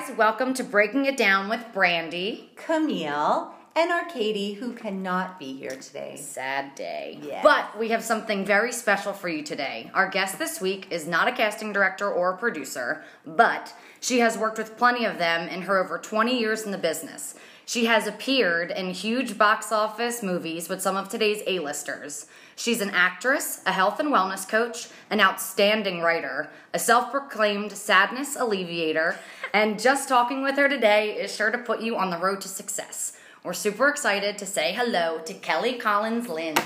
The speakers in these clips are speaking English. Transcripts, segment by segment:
guys, welcome to Breaking It Down with Brandy. Camille, and our Katie, who cannot be here today. Sad day. But we have something very special for you today. Our guest this week is not a casting director or a producer, but she has worked with plenty of them in her over 20 years in the business. She has appeared in huge box office movies with some of today's A-listers. She's an actress, a health and wellness coach, an outstanding writer, a self-proclaimed sadness alleviator, and just talking with her today is sure to put you on the road to success. We're super excited to say hello to Kelly Collins Lintz.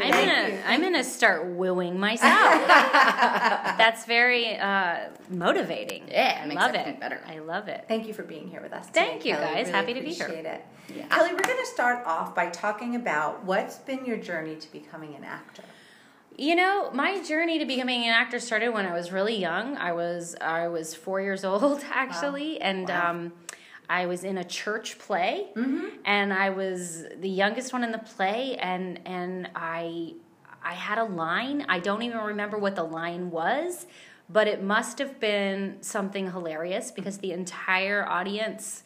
I'm gonna I'm gonna start wooing myself. That's very uh, motivating. Yeah, it I makes love everything it. better. I love it. Thank you for being here with us. Thank you, Kelly. guys. Really Happy to be here. appreciate It. Yeah. Kelly, we're going to start off by talking about what's been your journey to becoming an actor. You know, my journey to becoming an actor started when I was really young. I was I was four years old actually, and Wow. um, I was in a church play, mm-hmm. and I was the youngest one in the play, and and I I had a line. I don't even remember what the line was, but it must have been something hilarious because the entire audience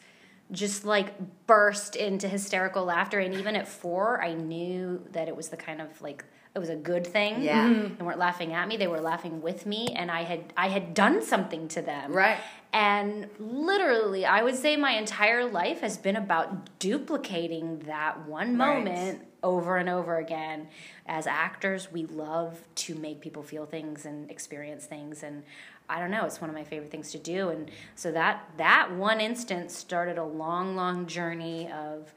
just like burst into hysterical laughter and even at four i knew that it was the kind of like it was a good thing Yeah. they mm-hmm. weren't laughing at me they were laughing with me and i had i had done something to them Right. and literally i would say my entire life has been about duplicating that one Right. moment over and over again as actors we love to make people feel things and experience things and i don't know it's one of my favorite things to do and so that that one instance started a long long journey of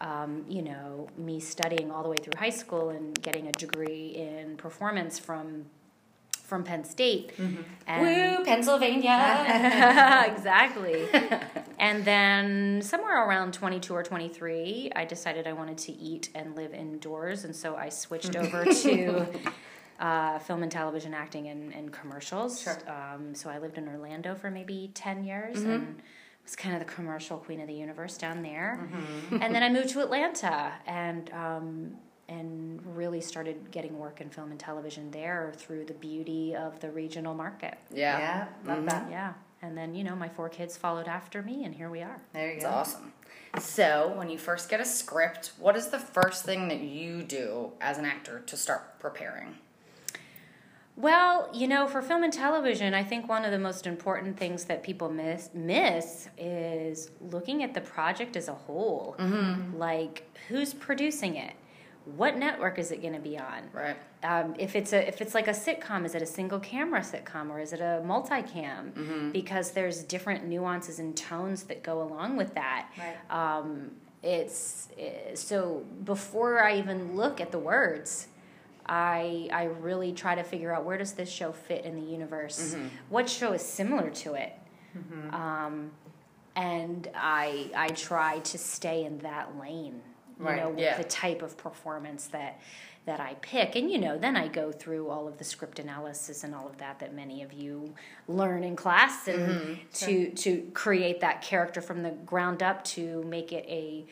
um, you know me studying all the way through high school and getting a degree in performance from from penn state and Woo, Pennsylvania. exactly. and then somewhere around 22 or 23, I decided I wanted to eat and live indoors. And so I switched over to uh, film and television acting and, and commercials. Sure. Um, so I lived in Orlando for maybe 10 years and was kind of the commercial queen of the universe down there. and then I moved to Atlanta and. Um, and really started getting work in film and television there through the beauty of the regional market. yeah. love that. Yeah. And then, you know, my four kids followed after me, and here we are. There you It's go. awesome. So, when you first get a script, what is the first thing that you do as an actor to start preparing? Well, you know, for film and television, I think one of the most important things that people miss miss is looking at the project as a whole. Like, who's producing it? What network is it going to be on? Right. um, if it's a if it's like a sitcom, is it a single camera sitcom or is it a multicam? Because there's different nuances and tones that go along with that. Right. Um, it's eh, so before I even look at the words, I I really try to figure out where does this show fit in the universe. Mm-hmm. What show is similar to it? Mm-hmm. Um, and I I try to stay in that lane. You Right, know, with yeah. the type of performance that that I pick. And you know, then I go through all of the script analysis and all of that that many of you learn in class and mm-hmm. to to create that character from the ground up to make it a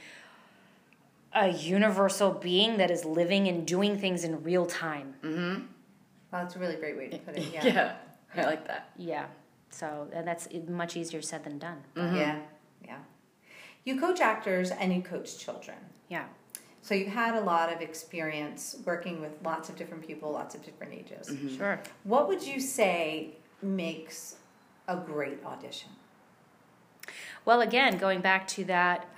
a universal being that is living and doing things in real time. Well, that's a really great way to put it. Yeah. Yeah. I like that. Yeah. So and that's much easier said than done. Mm-hmm. Yeah. Yeah. You coach actors and you coach children. Yeah. So you've had a lot of experience working with lots of different people, lots of different ages. Mm-hmm. Sure. What would you say makes a great audition? Well, again, going back to that,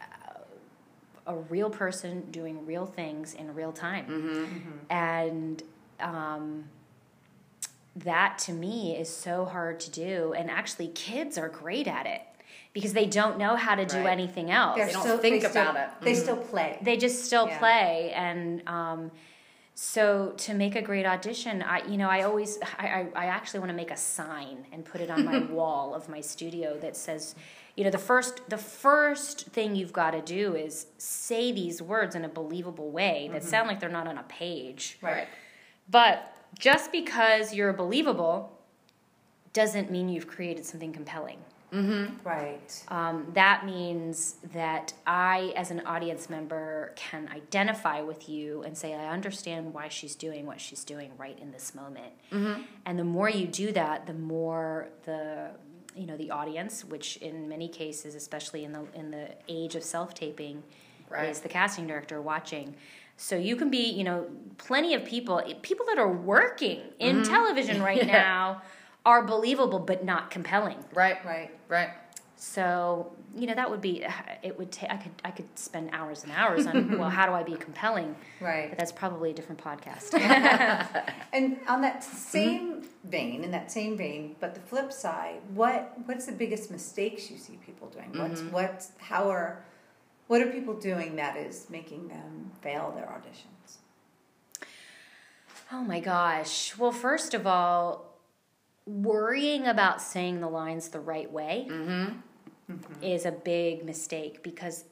a real person doing real things in real time, and um, that to me is so hard to do. And actually, kids are great at it because they don't know how to do Right. anything else. They don't think they still- about it. They still play. they just still Yeah. play and um, so to make a great audition i you know i always i, I, I actually want to make a sign and put it on my wall of my studio that says you know the first the first thing you've got to do is say these words in a believable way that mm-hmm. sound like they're not on a page Right. but just because you're believable doesn't mean you've created something compelling mm-hmm. Right. um, that means that I, as an audience member, can identify with you and say, I understand why she's doing what she's doing right in this moment. Mm-hmm. And the more you do that, the more the you know the audience, which in many cases, especially in the in the age of self taping, Right. is the casting director watching. So you can be, you know, plenty of people, people that are working in television right Mm-hmm. Yeah. now are believable but not compelling. Right. Right. Right. So you know that would be it would take I could I could spend hours and hours on well how do I be compelling Right. but that's probably a different podcast. And on that mm-hmm. same vein, in that same vein, but the flip side, what what's the biggest mistakes you see people doing? What's mm-hmm. what's how are what are people doing that is making them fail their auditions? oh my gosh. Well, first of all, worrying about saying the lines the right way mm-hmm. Mm-hmm. is a big mistake because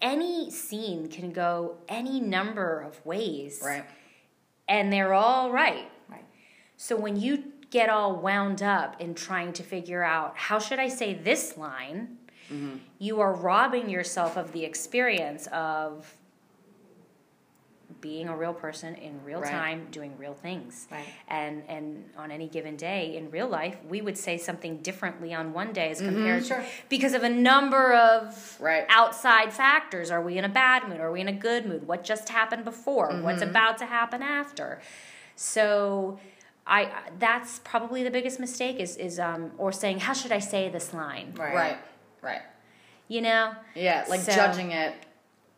any scene can go any number of ways. Right. And they're all right. Right. So when you get all wound up in trying to figure out how should I say this line, mm-hmm. you are robbing yourself of the experience of being a real person in real Right. time doing real things. Right. And and on any given day in real life, we would say something differently on one day as compared Sure. to because of a number of Right. outside factors. Are we in a bad mood? Are we in a good mood? What just happened before? What's Mm-hmm. about to happen after? So I that's probably the biggest mistake is is um or saying how should I say this line? Right. Right. Right. You know? Yeah, like So- judging it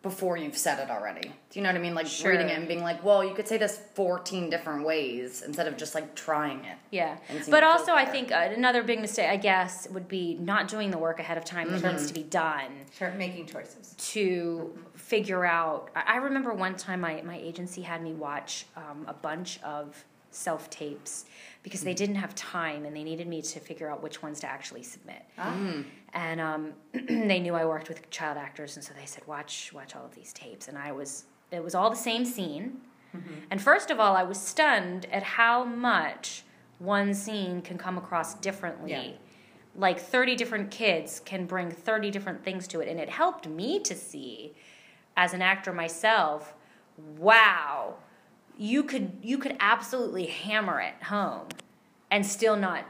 before you've said it already. Do you know what I mean? Like Sure. reading it and being like, well, you could say this 14 different ways instead of just like trying it. Yeah. But also I think uh, another big mistake I guess would be not doing the work ahead of time that needs to be done. Start making choices. to figure out. I I remember one time my, my agency had me watch um, a bunch of self tapes because they didn't have time and they needed me to figure out which ones to actually submit. Ah. And um, they knew I worked with child actors, and so they said, "Watch, watch all of these tapes." And I was, it was all the same scene. And first of all, I was stunned at how much one scene can come across differently. Yeah. Like 30 different kids can bring 30 different things to it. And it helped me to see, as an actor myself, wow, you could you could absolutely hammer it home and still not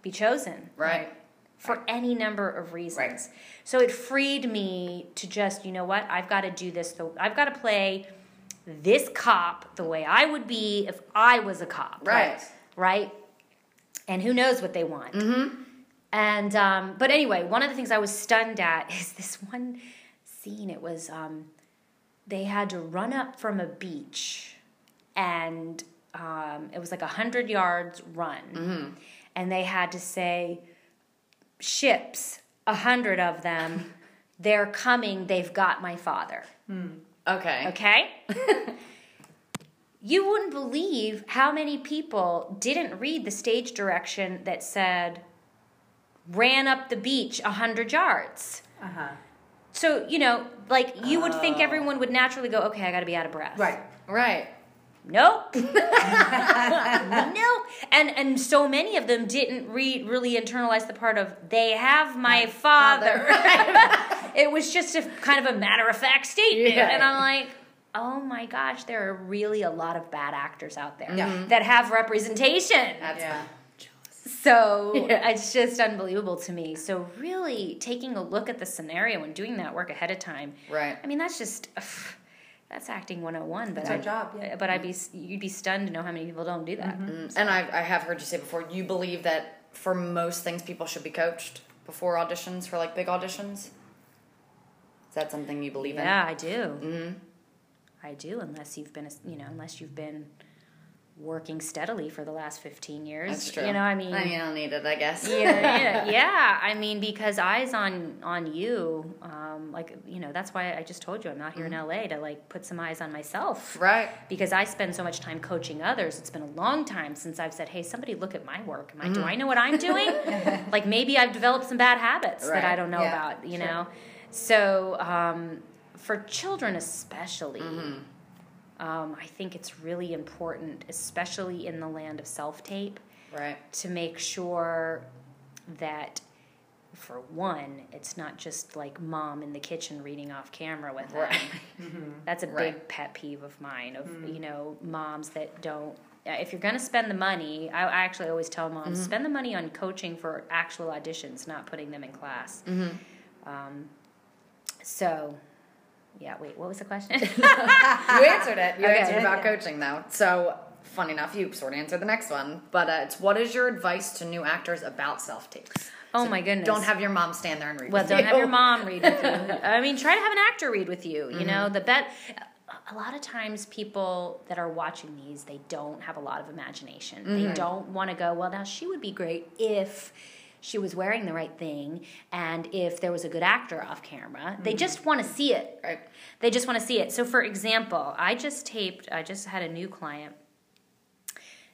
be chosen Right. For any number of reasons. Right. So it freed me to just, you know what, I've got to do this. The, I've got to play this cop the way I would be if I was a cop. Right. Right? And who knows what they want. Mm-hmm. And, um, but anyway, one of the things I was stunned at is this one scene. It was, um, they had to run up from a beach and um, it was like a hundred yards run. And they had to say, ships, a hundred of them, they're coming, they've got my father. Okay. Okay? you wouldn't believe how many people didn't read the stage direction that said, ran up the beach a hundred yards. Uh huh. So, you know, like you would think everyone would naturally go, okay, I gotta be out of breath. Right. Right. Nope. nope. And and so many of them didn't read really internalize the part of they have my father. it was just a kind of a matter of fact statement. Yeah. And I'm like, oh my gosh, there are really a lot of bad actors out there Yeah. Mm-hmm. that have representation. That's Yeah. So Yeah. it's just unbelievable to me. So really taking a look at the scenario and doing that work ahead of time. right. I mean, that's just ugh, that's acting 101, but That's our I- job, yeah. But I'd be you'd be stunned to know how many people don't do that. Mm, And I, I have heard you say before, you believe that for most things, people should be coached before auditions for like big auditions. Is that something you believe in? Yeah, I do. Mm-hmm. I do, unless you've been, you know, unless you've been working steadily for the last 15 years. That's true. You know, I mean, I mean, I don't need it, I guess. yeah, yeah, yeah. I mean, because eyes on on you, um, like you know, that's why I just told you I'm not here in LA to like put some eyes on myself. Right. Because I spend so much time coaching others. It's been a long time since I've said, "Hey, somebody look at my work. Am I, Do I know what I'm doing? like maybe I've developed some bad habits that I don't know Yeah, about. You sure. know, so um, for children especially. Um, I think it's really important, especially in the land of self tape, Right. to make sure that for one it's not just like mom in the kitchen reading off camera with them Right. that's a Right. big pet peeve of mine of you know moms that don't uh, if you're going to spend the money, I, I actually always tell moms spend the money on coaching for actual auditions, not putting them in class. Um, so, yeah. Wait, what was the question? you answered it. You Okay. answered about Yeah. coaching, though. So, funny enough, you sort of answered the next one. But uh, it's what is your advice to new actors about self tapes? oh my goodness! Don't have your mom stand there and read. Well, don't you. have your mom read with you. I mean, try to have an actor read with you. You know, the bet. A lot of times, people that are watching these, they don't have a lot of imagination. They don't want to go. Well, now she would be great if she was wearing the right thing, and if there was a good actor off camera. They mm-hmm. just want to see it. Right. They just want to see it. So, for example, I just taped. I just had a new client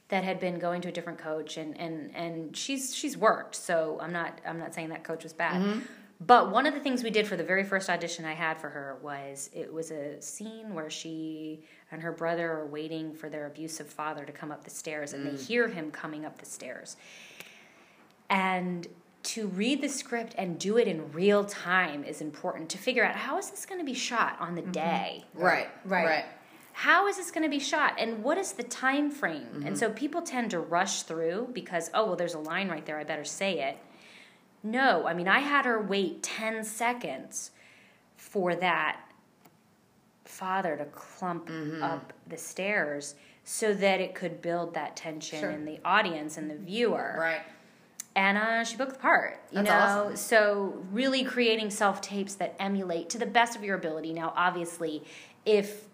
that had been going to a different coach and and and she's she's worked so i'm not i'm not saying that coach was bad mm-hmm. but one of the things we did for the very first audition i had for her was it was a scene where she and her brother are waiting for their abusive father to come up the stairs and they mm. hear him coming up the stairs and to read the script and do it in real time is important to figure out how is this going to be shot on the mm-hmm. day Right. Right. Right. how is this going to be shot and what is the time frame and mm-hmm. so people tend to rush through because oh well there's a line right there i better say it no i mean i had her wait 10 seconds for that father to clump mm-hmm. up the stairs so that it could build that tension Sure. in the audience and the viewer Right. And uh, she booked the part. You That's know, awesome. so really creating self tapes that emulate to the best of your ability. Now, obviously, if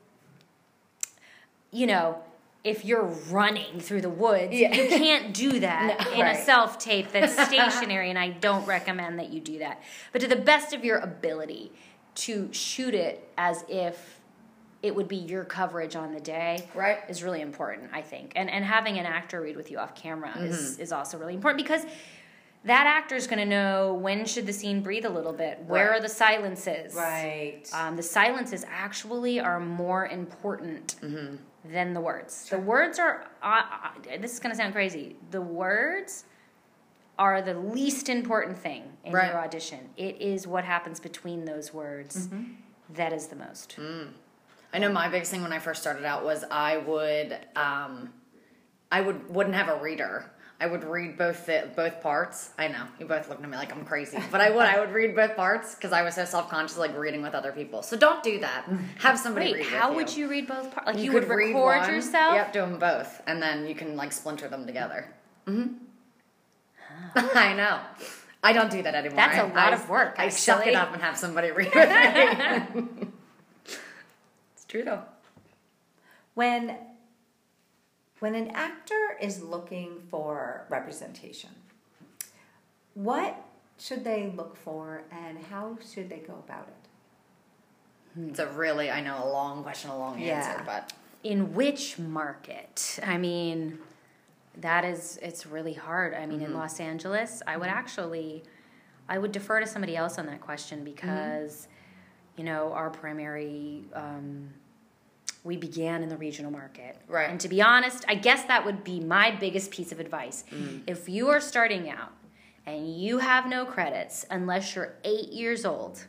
you know. If you're running through the woods, Yeah. you can't do that No, in right. a self tape that's stationary, and I don't recommend that you do that. But to the best of your ability, to shoot it as if it would be your coverage on the day Right. is really important, I think. And and having an actor read with you off camera is Mm-hmm. is also really important because that actor is going to know when should the scene breathe a little bit. Where Right. are the silences? Right. Um, the silences actually are more important Mm-hmm. than the words. The words are. Uh, uh, this is going to sound crazy. The words are the least important thing in Right. your audition. It is what happens between those words Mm-hmm. that is the most. I know my biggest thing when I first started out was I would um, I would wouldn't have a reader. I would read both the, both parts. I know you both looking at me like I'm crazy, but I would I would read both parts because I was so self conscious like reading with other people. So don't do that. Have somebody Wait, read. how would you read both parts? Like you, could would record one. yourself? Yep, do them both, and then you can like splinter them together. Mm-hmm. I know. I don't do that anymore. That's a lot I- of work, I suck it up and have somebody read with me. it's true though. when when an actor is looking for representation, what should they look for and how should they go about it? Hmm, it's a really, I know, a long question, a long Yeah. answer, but In which market? I mean, that is it's really hard. I mean, in mm-hmm. Los Angeles, I would mm-hmm. actually I would defer to somebody else on that question mm-hmm. because you know, our primary um we began in the regional market. Right. And to be honest, I guess that would be my biggest piece of advice. If you are starting out and you have no credits unless you're 8 years old,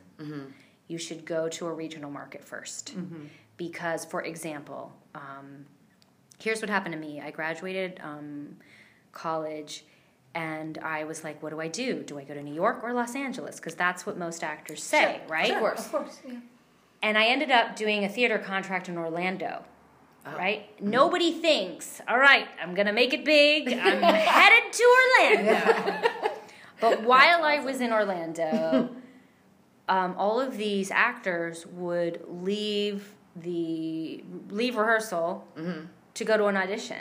you should go to a regional market 1st Because, for example, um, here's what happened to me I graduated um, college and I was like, what do I do? Do I go to New York or Los Angeles? Because that's what most actors say, right? Of course. Of course, yeah. And I ended up doing a theater contract in Orlando. Right? Nobody thinks, all right, I'm going to make it big. I'm headed to Orlando. But while I was in Orlando, um, all of these actors would leave the leave rehearsal to go to an audition,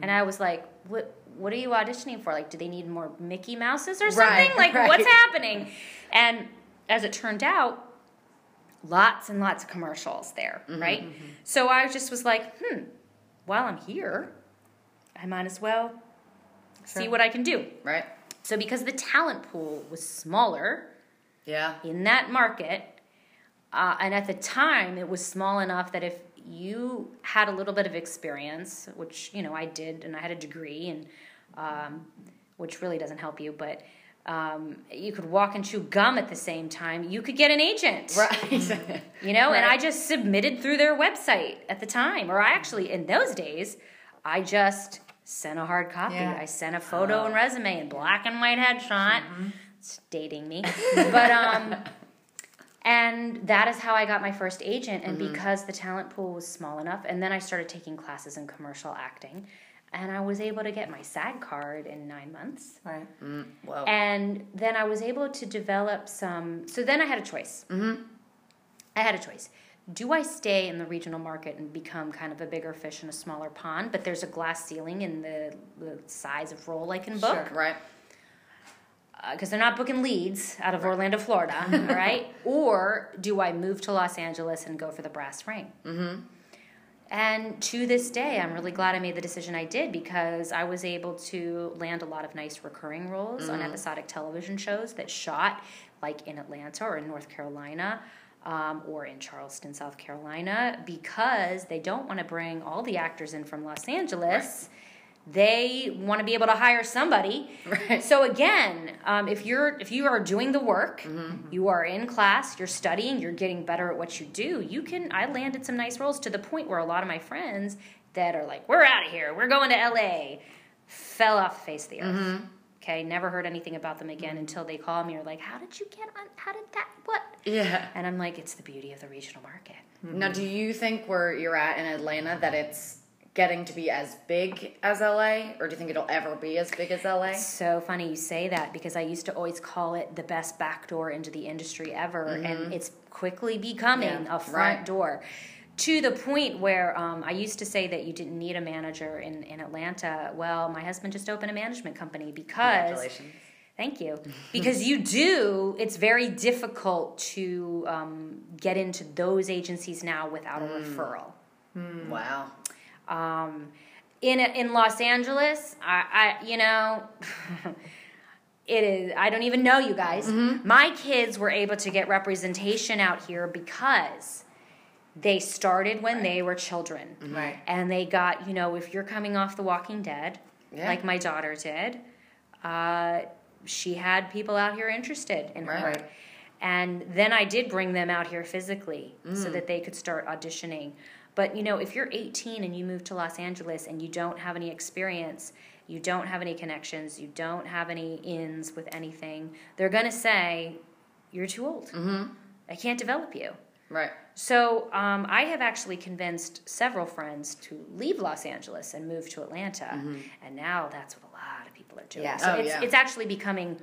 and I was like, "What? What are you auditioning for? Like, do they need more Mickey Mouses or something? Right, like, right. what's happening?" And as it turned out, lots and lots of commercials there, right? So I just was like, "Hmm, while I'm here, I might as well see what I can do." right? So because the talent pool was smaller Yeah. in that market, uh, and at the time it was small enough that if you had a little bit of experience, which you know I did, and I had a degree, and um, which really doesn't help you, but um, you could walk and chew gum at the same time. You could get an agent, Right. you know. And I just submitted through their website at the time, or I actually in those days. I just sent a hard copy. Yeah. I sent a photo and resume and black and white headshot. Mm-hmm. It's dating me, but um, and that is how I got my first agent. And Mm-hmm. because the talent pool was small enough, and then I started taking classes in commercial acting, and I was able to get my SAG card in nine months. Right. Well, And then I was able to develop some. So then I had a choice. Mm-hmm. I had a choice. Do I stay in the regional market and become kind of a bigger fish in a smaller pond? But there's a glass ceiling in the, the size of role I can book Sure. right. because they're not booking leads out of Orlando, Florida, all right? Or do I move to Los Angeles and go for the brass ring? Mm-hmm. And to this day, I'm really glad I made the decision I did because I was able to land a lot of nice recurring roles on episodic television shows that shot like in Atlanta or in North Carolina. Um, or in Charleston, South Carolina, because they don't want to bring all the actors in from Los Angeles they want to be able to hire somebody. Right. So again, um, if you're if you are doing the work, mm-hmm. you are in class, you're studying, you're getting better at what you do. You can. I landed some nice roles to the point where a lot of my friends that are like, "We're out of here. We're going to L.A." fell off the face of the earth. Mm-hmm. Okay, never heard anything about them again mm-hmm. until they call me or like, "How did you get on? How did that? What?" Yeah. And I'm like, "It's the beauty of the regional market." Now, do you think where you're at in Atlanta that it's getting to be as big as LA, or do you think it'll ever be as big as LA? So funny you say that because I used to always call it the best backdoor into the industry ever, and it's quickly becoming Yeah, a front right. door. To the point where um, I used to say that you didn't need a manager in, in Atlanta. Well, my husband just opened a management company because Congratulations. Thank you. Because you do, it's very difficult to um, get into those agencies now without a referral. Wow. Um, in in Los Angeles, I, I you know, it is. I don't even know you guys. My kids were able to get representation out here because they started when they were children, Right. and they got you know if you're coming off The Walking Dead, Yeah. like my daughter did, uh, she had people out here interested in her. Right. And then I did bring them out here physically so that they could start auditioning. But you know, if you're 18 and you move to Los Angeles and you don't have any experience, you don't have any connections, you don't have any ins with anything, they're gonna say you're too old. Mm-hmm. I can't develop you. Right. So um, I have actually convinced several friends to leave Los Angeles and move to Atlanta, and now that's what a lot of people are doing. Yeah. So Oh, it's yeah. it's actually becoming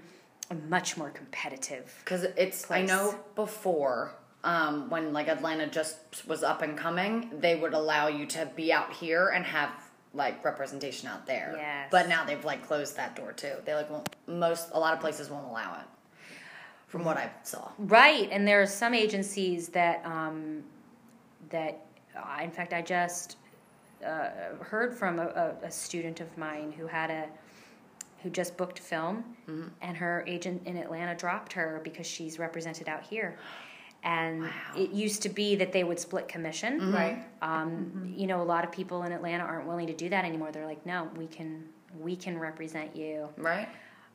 a much more competitive. Because it's, I know before, um, when like Atlanta just was up and coming, they would allow you to be out here and have like representation out there. Yes. But now they've like closed that door too. They like won't, most, a lot of places won't allow it. From what I saw. Right, and there are some agencies that um, that, uh, in fact, I just uh, heard from a, a, a student of mine who had a who just booked film, and her agent in Atlanta dropped her because she's represented out here. And it used to be that they would split commission. Right. Um, You know, a lot of people in Atlanta aren't willing to do that anymore. They're like, no, we can we can represent you. Right?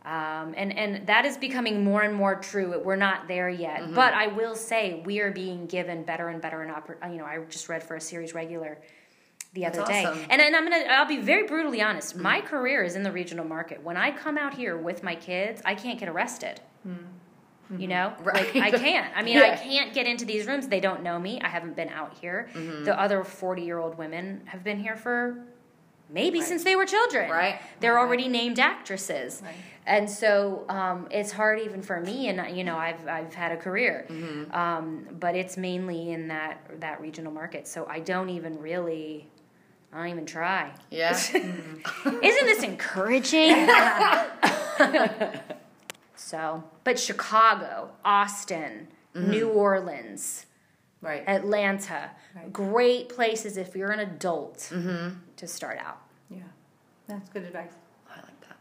Um, and and that is becoming more and more true. We're not there yet, Mm-hmm. but I will say we are being given better and better an oppor- You know, I just read for a series regular the other That's day, awesome. Mm-hmm. and and I'm gonna I'll be very brutally honest. My career is in the regional market. When I come out here with my kids, I can't get arrested. You know, Mm-hmm. Right. like I can't. I mean, I can't get into these rooms. They don't know me. I haven't been out here. Mm-hmm. The other forty-year-old women have been here for maybe since they were children. Right. They're already named actresses. Right. And so um, it's hard even for me, and you know I've I've had a career, Mm-hmm. um, but it's mainly in that that regional market. So I don't even really, I don't even try. Yeah. Isn't this encouraging? so, but Chicago, Austin, Mm-hmm. New Orleans, Right. Atlanta, Right. great places if you're an adult Mm-hmm. to start out. yeah. That's good advice. I like that.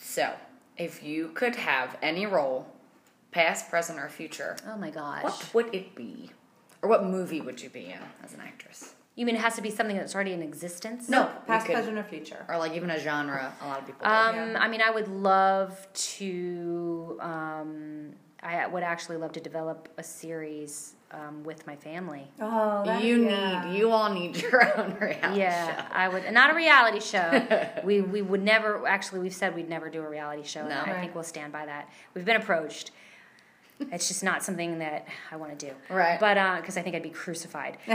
So, if you could have any role, past, present, or future, Oh my gosh. what would it be? Or what movie would you be in as an actress? You mean it has to be something that's already in existence? No, Past, could- present, or future. Or like even a genre. A lot of people. do. Um, Yeah. I mean, I would love to. Um, I would actually love to develop a series um, with my family. Oh, that- you yeah. need, you all need your own reality Yeah, show. I would not a reality show. we we would never actually we've said we'd never do a reality show. and No. I Right. think we'll stand by that. We've been approached. It's just not something that I want to do. Right. But because I think I'd be crucified.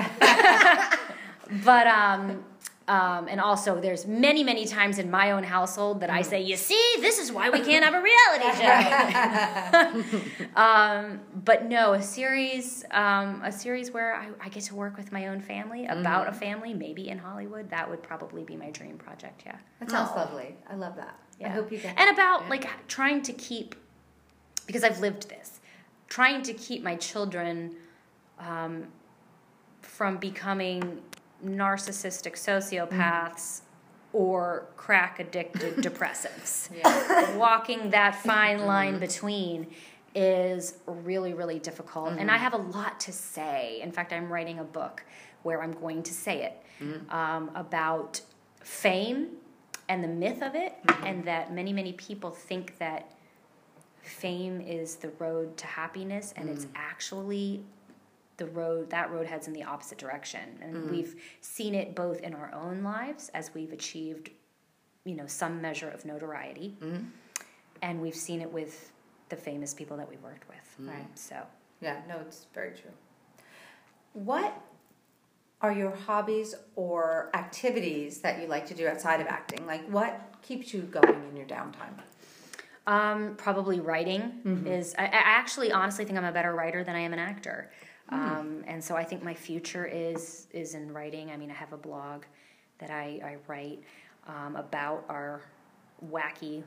but um, um, and also there's many many times in my own household that I say, you see, this is why we can't have a reality show. um, but no, a series, um, a series where I, I get to work with my own family about a family, maybe in Hollywood. That would probably be my dream project. Yeah. That sounds Oh. lovely. I love that. Yeah. I hope you get. and about Yeah. like trying to keep because I've lived this, trying to keep my children um, from becoming narcissistic sociopaths or crack addicted depressives. yeah. Walking that fine line between is really really difficult. And i have a lot to say. In fact i'm writing a book where i'm going to say it um, about fame and the myth of it and that many many people think that fame is the road to happiness and it's mm. actually the road that road heads in the opposite direction and mm. we've seen it both in our own lives as we've achieved you know some measure of notoriety mm. and we've seen it with the famous people that we've worked with Right. so Yeah, no, it's very true. What are your hobbies or activities that you like to do outside of acting? Like, what keeps you going in your downtime? Um, probably writing Mm-hmm. is. I, I actually honestly think I'm a better writer than I am an actor, Hmm. um, and so I think my future is is in writing. I mean, I have a blog that I, I write um, about our wacky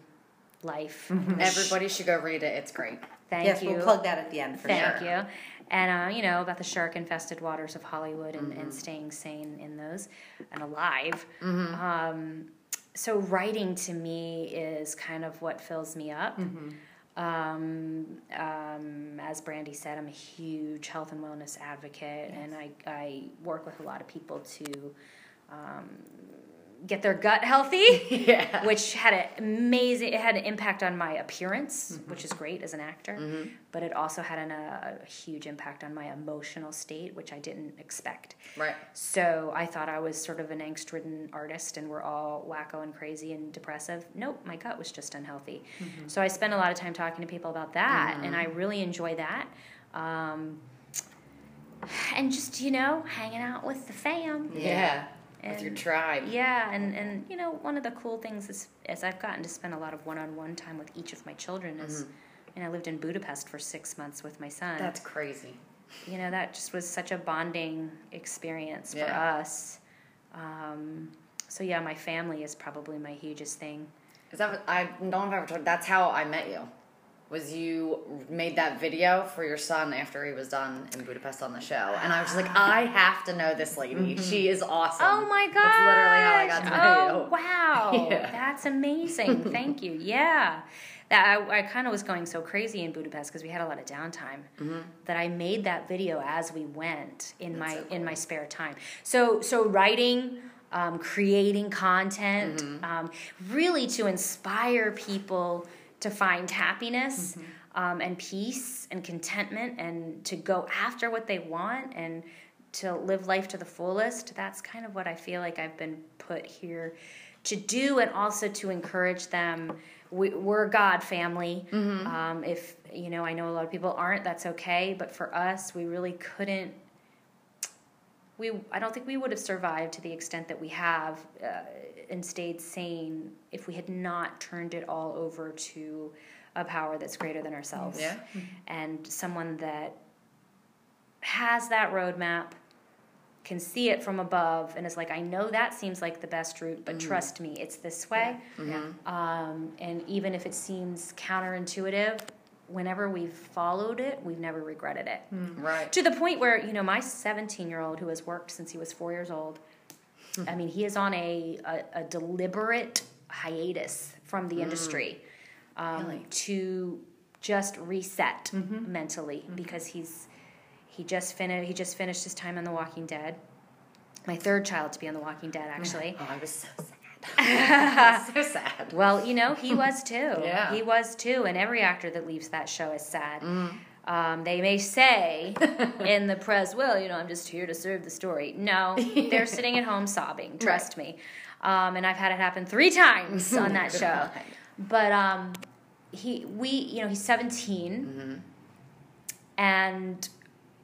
life. Everybody should go read it. It's great. Thank yes, you. we'll plug that at the end for Thank sure. you. And, uh, you know, about the shark infested waters of Hollywood and, Mm-hmm. and staying sane in those and alive. So, writing to me is kind of what fills me up. Mm-hmm. Um, um, as Brandy said, I'm a huge health and wellness advocate, and I, I work with a lot of people to um, get their gut healthy Yeah. which had an amazing it had an impact on my appearance mm-hmm. which is great as an actor mm-hmm. but it also had an, a, a huge impact on my emotional state which i didn't expect. Right. so i thought i was sort of an angst-ridden artist and we're all wacko and crazy and depressive. Nope my gut was just unhealthy. Mm-hmm. So i spent a lot of time talking to people about that and i really enjoy that. Um, and just you know hanging out with the fam. Yeah. With your tribe. yeah, and and you know one of the cool things is as I've gotten to spend a lot of one-on-one time with each of my children is, and I lived in Budapest for six months with my son. That's crazy. you know that just was such a bonding experience for Yeah. us. Um, so yeah, my family is probably my hugest thing. Is that I don't know if I ever told. That's how I met you. Was you made that video for your son after he was done in Budapest on the show, and I was just like, I have to know this lady. She is awesome. Oh my god! That's literally how I got to know Oh you. wow, Yeah. that's amazing. Thank you. Yeah, that I, I kind of was going so crazy in Budapest because we had a lot of downtime Mm-hmm. that I made that video as we went in my so in my spare time. So so writing. Um, creating content, Mm-hmm. um, really to inspire people to find happiness Mm-hmm. um, and peace and contentment and to go after what they want and to live life to the fullest. That's kind of what I feel like I've been put here to do, and also to encourage them. We, we're God family. Um, if you know, I know a lot of people aren't. That's okay. But for us, we really couldn't. We I don't think we would have survived to the extent that we have uh, and stayed sane if we had not turned it all over to a power that's greater than ourselves. Yeah. Mm-hmm. and someone that has that roadmap can see it from above and is like i know that seems like the best route but mm-hmm. trust me it's this way. Mm-hmm. Yeah. um, and even if it seems counterintuitive whenever we've followed it we've never regretted it. Right. to the point where you know my 17 year old who has worked since he was four years old i mean he is on a, a, a deliberate hiatus from the mm. industry um, Really? to just reset mm-hmm. mentally mm-hmm. because he's he just finished he just finished his time on the walking dead my third child to be on the walking dead oh actually Oh, I was so sad. so sad. well, you know, he was too. Yeah. He was too, and every actor that leaves that show is sad. Mm. Um, they may say in the press, well, you know, I'm just here to serve the story. No, they're sitting at home sobbing, trust me. Um, and I've had it happen three times on that show. But um, he, we, you know, he's 17, and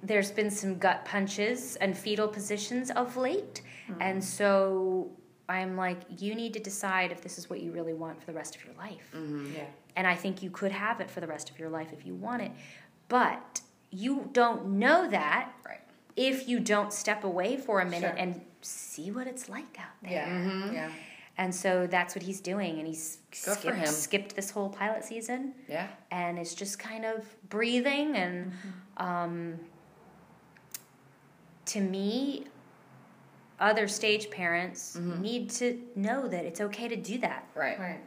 there's been some gut punches and fetal positions of late. And so I'm like, you need to decide if this is what you really want for the rest of your life. Yeah. And I think you could have it for the rest of your life if you want it. But you don't know that Right. if you don't step away for a minute Sure. and see what it's like out there. Yeah. Yeah. And so that's what he's doing. And he's skipped, skipped this whole pilot season Yeah. and it's just kind of breathing. And Mm-hmm. um, to me, other stage parents Mm-hmm. need to know that it's okay to do that. Right. Right.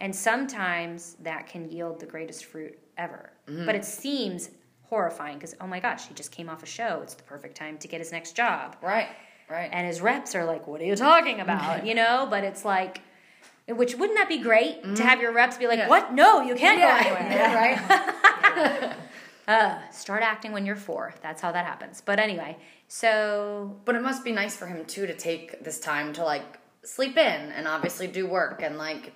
And sometimes that can yield the greatest fruit ever. Mm-hmm. But it seems horrifying because, oh my gosh, he just came off a show. It's the perfect time to get his next job. Right. Right. And his reps are like, what are you talking about? you know, but it's like, which wouldn't that be great to have your reps be like, Yeah. what? No, you can't yeah. go anywhere. right. Uh, start acting when you're four. That's how that happens. But anyway, so But it must be nice for him too to take this time to like sleep in and obviously do work and like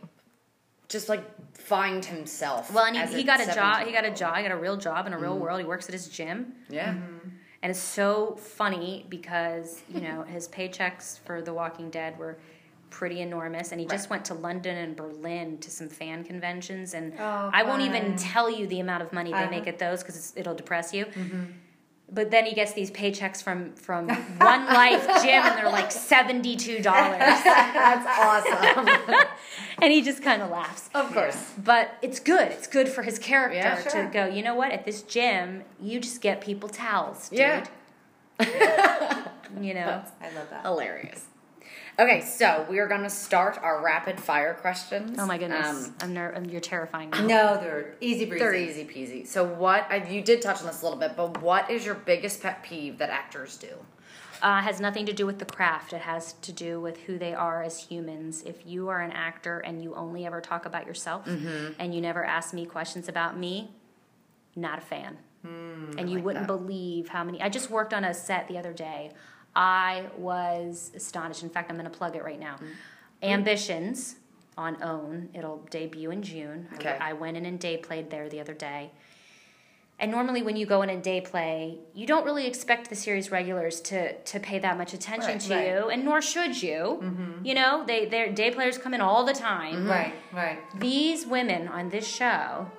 just like find himself. well, and as he, he got a job. He got a job. He got a real job in a real mm-hmm. world. He works at his gym. Yeah. Mm-hmm. And it's so funny because, you know, his paychecks for The Walking Dead were pretty enormous. And he just went to London and Berlin to some fan conventions. And Oh, I won't even tell you the amount of money they Uh-huh. make at those because it'll depress you. Mm-hmm. But then he gets these paychecks from, from One Life Gym and they're like $72. That's awesome. and he just kind of laughs. of course. But it's good. It's good for his character Yeah, to go, you know what? At this gym, you just get people towels, dude. Yeah. You know? I love that. Hilarious. Okay, so we are going to start our rapid fire questions. Oh my goodness, Um, I'm ner- You're terrifying me. No, they're easy breezy. they're easy peasy. So, what I, you did touch on this a little bit, but what is your biggest pet peeve that actors do? Uh, has nothing to do with the craft. It has to do with who they are as humans. If you are an actor and you only ever talk about yourself Mm-hmm. and you never ask me questions about me, not a fan. and you like wouldn't that. believe how many. I just worked on a set the other day. I was astonished. In fact, I'm going to plug it right now. Mm-hmm. Ambitions on OWN. It'll debut in June. I- Okay. I, went in and day played there the other day. And normally, when you go in and day play, you don't really expect the series regulars to to pay that much attention Right, to right. you, and nor should you. Mm-hmm. You know, they their day players come in all the time. Mm-hmm. Right, right. These women on this show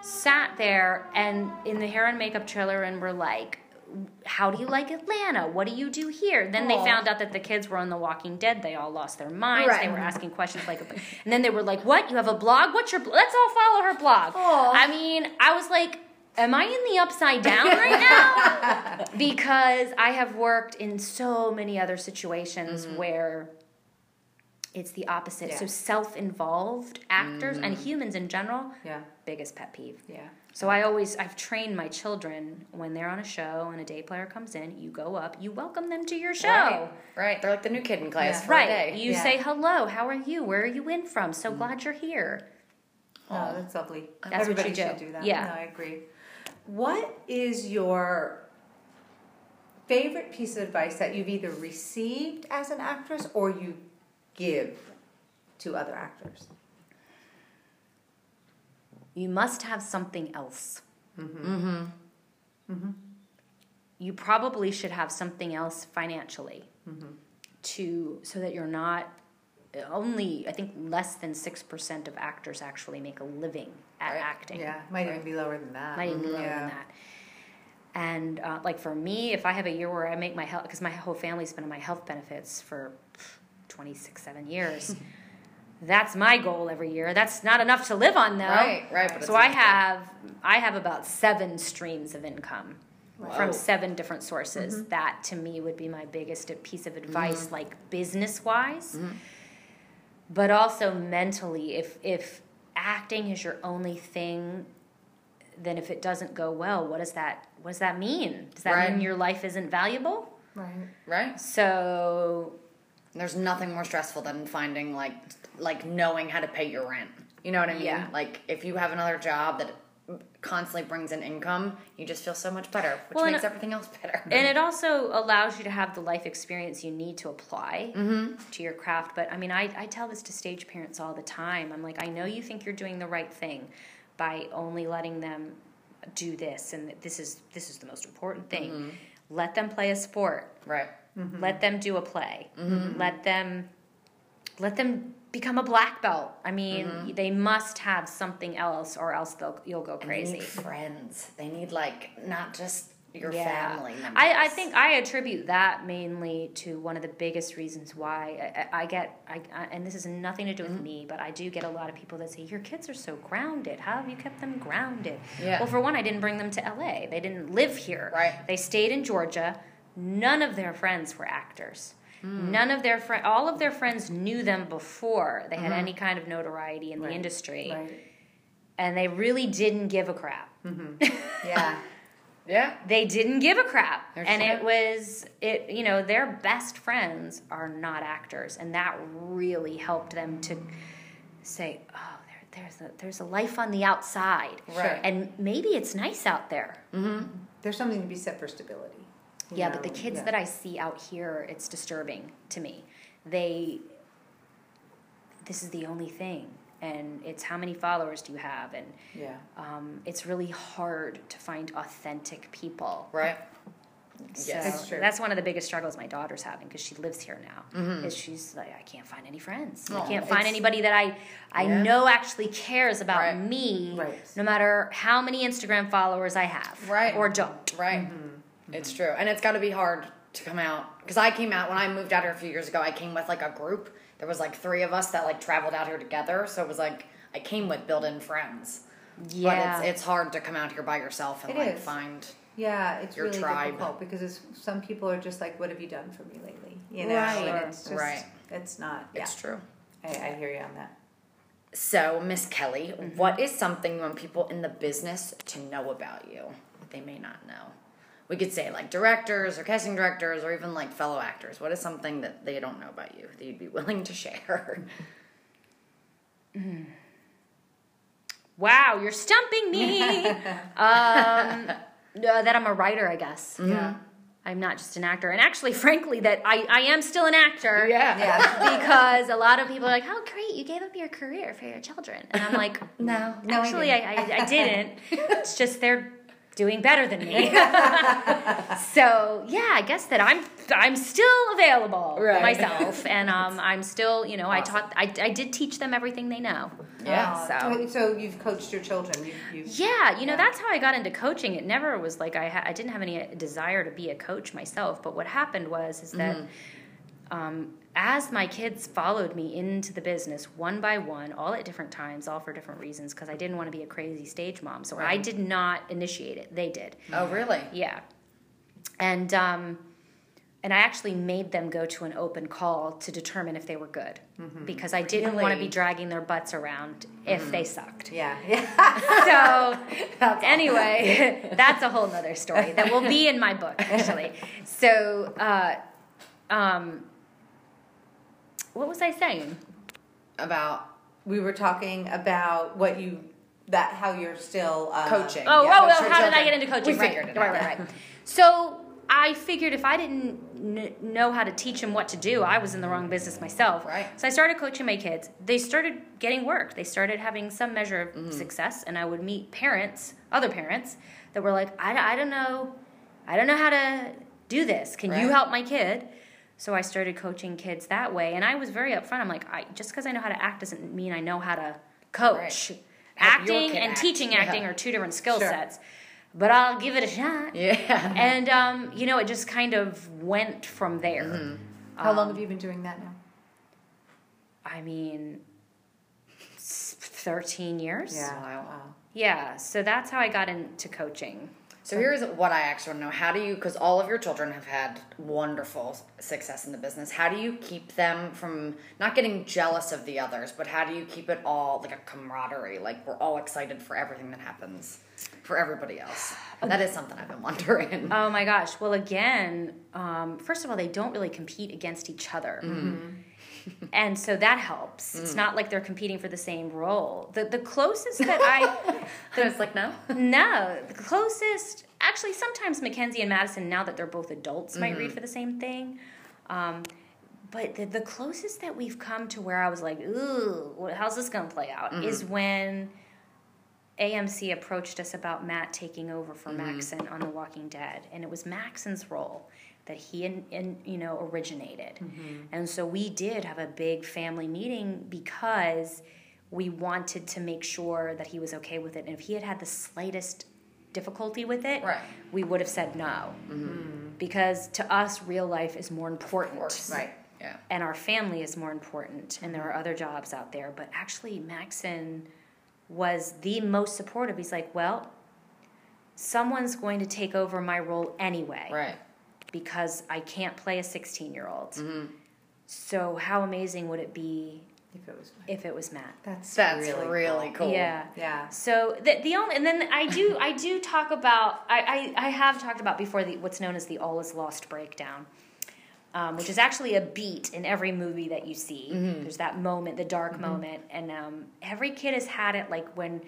sat there and in the hair and makeup trailer and were like, how do you like Atlanta? What do you do here? Then they found out that the kids were on The Walking Dead. They all lost their minds. They were asking questions like, and then they were like, "What? You have a blog? What's your? Bl- Let's all follow her blog." Aw. I mean, I was like, "Am I in the upside down right now?" because I have worked in so many other situations mm-hmm. where it's the opposite. Yeah. So self-involved actors and mm-hmm. humans in general, Yeah, biggest pet peeve. yeah. So I always I've trained my children when they're on a show and a day player comes in, you go up, you welcome them to your show. Right. Right. They're like the new kid in class Yeah. for Right. day. You Yeah. say hello, how are you? Where are you in from? So mm. glad you're here. Oh, that's lovely. That's what Everybody you do. should do that. Yeah. No, I agree. What is your favorite piece of advice that you've either received as an actress or you give to other actors? You must have something else. Mm-hmm. You probably should have something else financially Mm-hmm. to so that you're not only I think less than six percent of actors actually make a living at Right. acting. Yeah, might even be lower than that. might even be lower Yeah. than that. And uh, like for me, if I have a year where I make my health, because my whole family's been on my health benefits for 26, seven years, that's my goal every year. That's not enough to live on though. Right, right, but so I enough. have, I have about seven streams of income Whoa. from seven different sources. Mm-hmm. That to me would be my biggest piece of Mm-hmm. advice, like business wise, but also mentally. If if acting is your only thing, then if it doesn't go well, what does that what does that mean? Does that Right. mean your life isn't valuable? Right. Right. So There's nothing more stressful than finding like like knowing how to pay your rent. You know what I mean? Yeah. Like if you have another job that constantly brings in income, you just feel so much better, which Well, makes everything else better. and it also allows you to have the life experience you need to apply Mm-hmm. to your craft but i mean I, I tell this to stage parents all the time i'm like i know you think you're doing the right thing by only letting them do this and this is this is the most important thing Mm-hmm. let them play a sport right. Let them do a play Mm-hmm. let them let them become a black belt i mean Mm-hmm. they must have something else or else they'll you'll go they crazy need friends. They need like not just your Yeah. family members. I, I think I attribute that mainly to one of the biggest reasons why I, I get, I, I, and this has nothing to do with Mm-hmm. me, but I do get a lot of people that say, Your kids are so grounded. How have you kept them grounded? Yeah. Well, for one, I didn't bring them to LA, they didn't live here. Right. They stayed in Georgia. None of their friends were actors. Hmm. None of their friends, all of their friends knew them before they Mm-hmm. had any kind of notoriety in the industry. Right. And they really didn't give a crap. Yeah. yeah. they didn't give a crap They're and sure. it was it you know their best friends are not actors and that really helped them to say oh there, there's a there's a life on the outside Right. and maybe it's nice out there There's something to be said for stability. Yeah know, but the kids yeah. that i see out here it's disturbing to me they this is the only thing and it's how many followers do you have and Yeah. um, it's really hard to find authentic people Right. So Yes. That's true. that's one of the biggest struggles my daughter's having because she lives here now. Is she's like I can't find any friends. I Mm-hmm. Can't find anybody that I I Yeah. know actually cares about Right. me, Right. no matter how many Instagram followers I have, Right. or don't. Right. It's true. And it's got to be hard to come out. Because I came out, when I moved out here a few years ago, I came with like a group. There was like three of us that like traveled out here together. So it was like, I came with built in friends. Yeah, But it's, it's hard to come out here by yourself and It like is. find. Yeah, it's Your really tribe. difficult because it's, some people are just like, "What have you done for me lately?" You know, Right. and it's just, Right. it's not. Yeah, It's true. I, I hear you on that. So, Miss Kelly, mm-hmm. what is something you want people in the business to know about you that they may not know? We could say like directors or casting directors or even like fellow actors. What is something that they don't know about you that you'd be willing to share? wow, you're stumping me. um, uh, that I'm a writer, I guess. Yeah, I'm not just an actor, and actually, frankly, that I I am still an actor. yeah. yeah. because a lot of people are like, "Oh, great, you gave up your career for your children," and I'm like, No. No, I actually, I, I, I didn't. It's just they're doing better than me. so yeah, I guess that I'm I'm still available Right. myself, and um, I'm still you know I taught I, I did teach them everything they know. Yeah. So. So, so you've coached your children. You, you Yeah, you know Yeah. that's how I got into coaching. It never was like I ha- I didn't have any uh, desire to be a coach myself. But what happened was is that um, as my kids followed me into the business one by one, all at different times, all for different reasons, because I didn't want to be a crazy stage mom. So I did not initiate it; they did. Oh, really? Yeah, and um, and I actually made them go to an open call to determine if they were good, because I didn't want to be dragging their butts around if they sucked. yeah, yeah. So anyway, that's a whole nother story that will be in my book actually. So, uh, um, what was I saying? About we were talking about what you that how you're still uh, Coaching. Oh, Yeah, oh, your how did I get into coaching? We right, figured it right, out. right, right. So I figured if I didn't kn- know how to teach them what to do, I was in the wrong business myself. Right. So I started coaching my kids. They started getting work. They started having some measure of Mm-hmm. success, and I would meet parents, other parents, that were like, I, I don't know, I don't know how to do this. Can you help my kid? So I started coaching kids that way, and I was very upfront. I'm like, I, just because I know how to act doesn't mean I know how to coach. Right. Acting and act. teaching Yeah. acting are two different skill Sure. sets, but I'll give it a shot. yeah. And um, you know, it just kind of went from there. Mm-hmm. How long have you been doing that now? I mean, thirteen years. Wow. Wow. Yeah. So that's how I got into coaching. So here's what I actually want to know. How do you, because all of your children have had wonderful success in the business, how do you keep them from not getting jealous of the others, but how do you keep it all like a camaraderie? Like we're all excited for everything that happens for everybody else. And that is something I've been wondering. Oh my gosh. Well, again, um, first of all, they don't really compete against each other. and so that helps. It's not like they're competing for the same role. The the closest that I I was like, no. no, the closest actually sometimes Mackenzie and Madison now that they're both adults might Mm-hmm. read for the same thing. Um, but the, the closest that we've come to where I was like, ooh, how's this going to play out Mm-hmm. is when AMC approached us about Matt taking over for Mm-hmm. Macsen on The Walking Dead, and it was Macsen's role that he in, in, you know originated, Mm-hmm. and so we did have a big family meeting because we wanted to make sure that he was okay with it, and if he had had the slightest difficulty with it, Right. we would have said no, mm-hmm. mm. because to us, real life is more important. Right. Yeah. and our family is more important and there mm-hmm. are other jobs out there but actually macsen was the most supportive he's like well someone's going to take over my role anyway Right. Because i can't play a 16 year old Mm-hmm. so how amazing would it be If it was, if it was matt that's That's really, really, cool. cool. yeah Yeah. so the, the only and then I do I do talk about I, I, I have talked about before the what's known as the all is lost breakdown, um, which is actually a beat in every movie that you see. There's that moment, the dark moment, and um, every kid has had it. Like when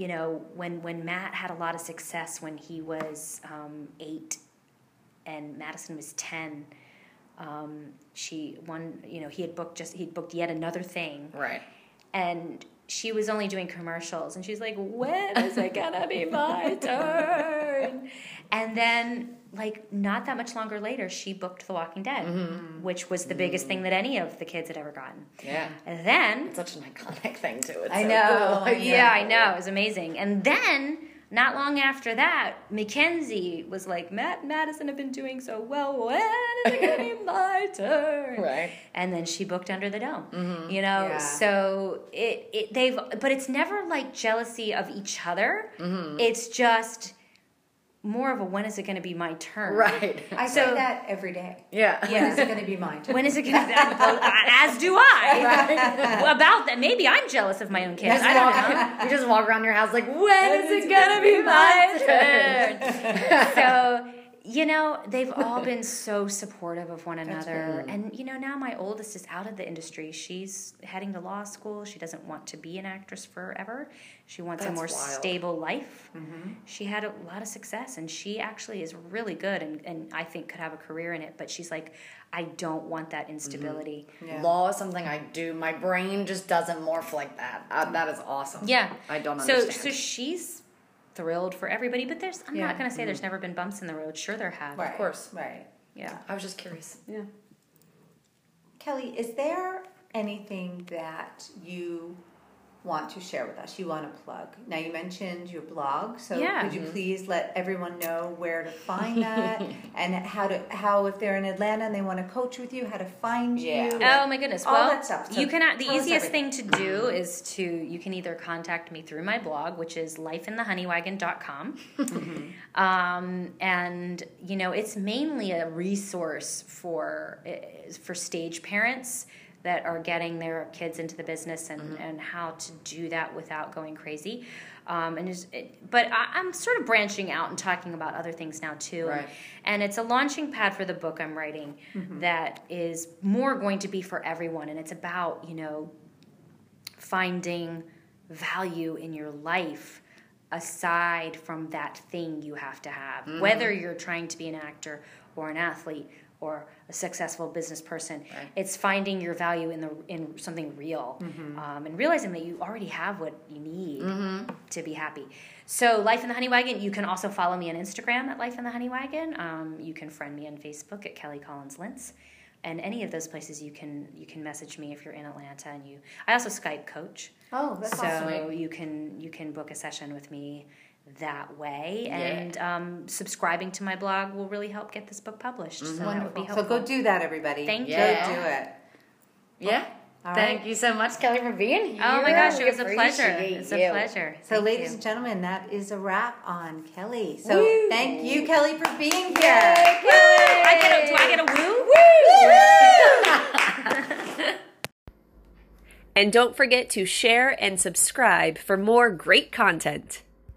you know when when Matt had a lot of success when he was um, eight, and Madison was ten. Um, she one you know he had booked just he'd booked yet another thing Right. and she was only doing commercials and she's like when is it gonna be my turn and then like not that much longer later she booked the walking dead which was the biggest thing that any of the kids had ever gotten Yeah. and then It's such an iconic thing too. It's I so know. cool. Yeah i know it was amazing and then not long after that mackenzie was like matt and madison have been doing so well. When is it gonna be my turn? Right. and then she booked under the dome mm-hmm. you know? Yeah. so it, it they've but it's never like jealousy of each other. Mm-hmm. It's just more of a when is it going to be my turn Right. I So- say that every day. Yeah. yeah. When is it going to be mine? when is it going to be as do i about that maybe i'm jealous of my own kids i don't know You just walk around your house like, when is it gonna be my turn? So you know they've all been so supportive of one another and you know now my oldest is out of the industry she's heading to law school she doesn't want to be an actress forever she wants a more wild. stable life she had a lot of success and she actually is really good and, and i think could have a career in it but she's like i don't want that instability Yeah. Law is something I do. My brain just doesn't morph like that. Uh, that is awesome. yeah I don't so understand. so she's thrilled for everybody but there's i'm Yeah. not going to say there's mm. never been bumps in the road sure there have Right. course. Right. yeah I was just curious. Yeah. Kelly, is there anything that you want to share with us? You want to plug? Now you mentioned your blog, so Yeah. could you please let everyone know where to find that and how to how if they're in Atlanta and they want to coach with you, how to find Yeah. you? Oh my goodness! All well, that stuff. So you can. The easiest thing to do is to you can either contact me through my blog, which is lifeinthehoneywagon.com, Mm-hmm. um, and you know it's mainly a resource for eh, for stage parents that are getting their kids into the business and, Mm-hmm. and how to do that without going crazy. Um, and it, but I, I'm sort of branching out and talking about other things now too. Right. And it's a launching pad for the book I'm writing that is more going to be for everyone. And it's about, you know, finding value in your life aside from that thing you have to have. Whether you're trying to be an actor or an athlete or a successful business person, Right. it's finding your value in the in something real um, and realizing that you already have what you need to be happy. So, Life in the Honey Wagon. You can also follow me on Instagram at Life in the Honey Wagon. Um, you can friend me on Facebook at Kelly Collins Lintz, and any of those places you can you can message me if you're in Atlanta. And you, I also Skype coach, Oh, that's so awesome. you can you can book a session with me that way. And um, subscribing to my blog will really help get this book published. So that would be Wonderful. So helpful. go do that, everybody. Thank Go you. Yeah. do it. Yeah. All Thank right. you so much, Kelly, for being here. Oh my gosh, it was a pleasure. appreciate It's a pleasure. So, Thank ladies you. and gentlemen, that is a wrap on Kelly. So, Woo. thank you, Kelly, for being here. I get a, do I get a woo? And don't forget to share and subscribe for more great content.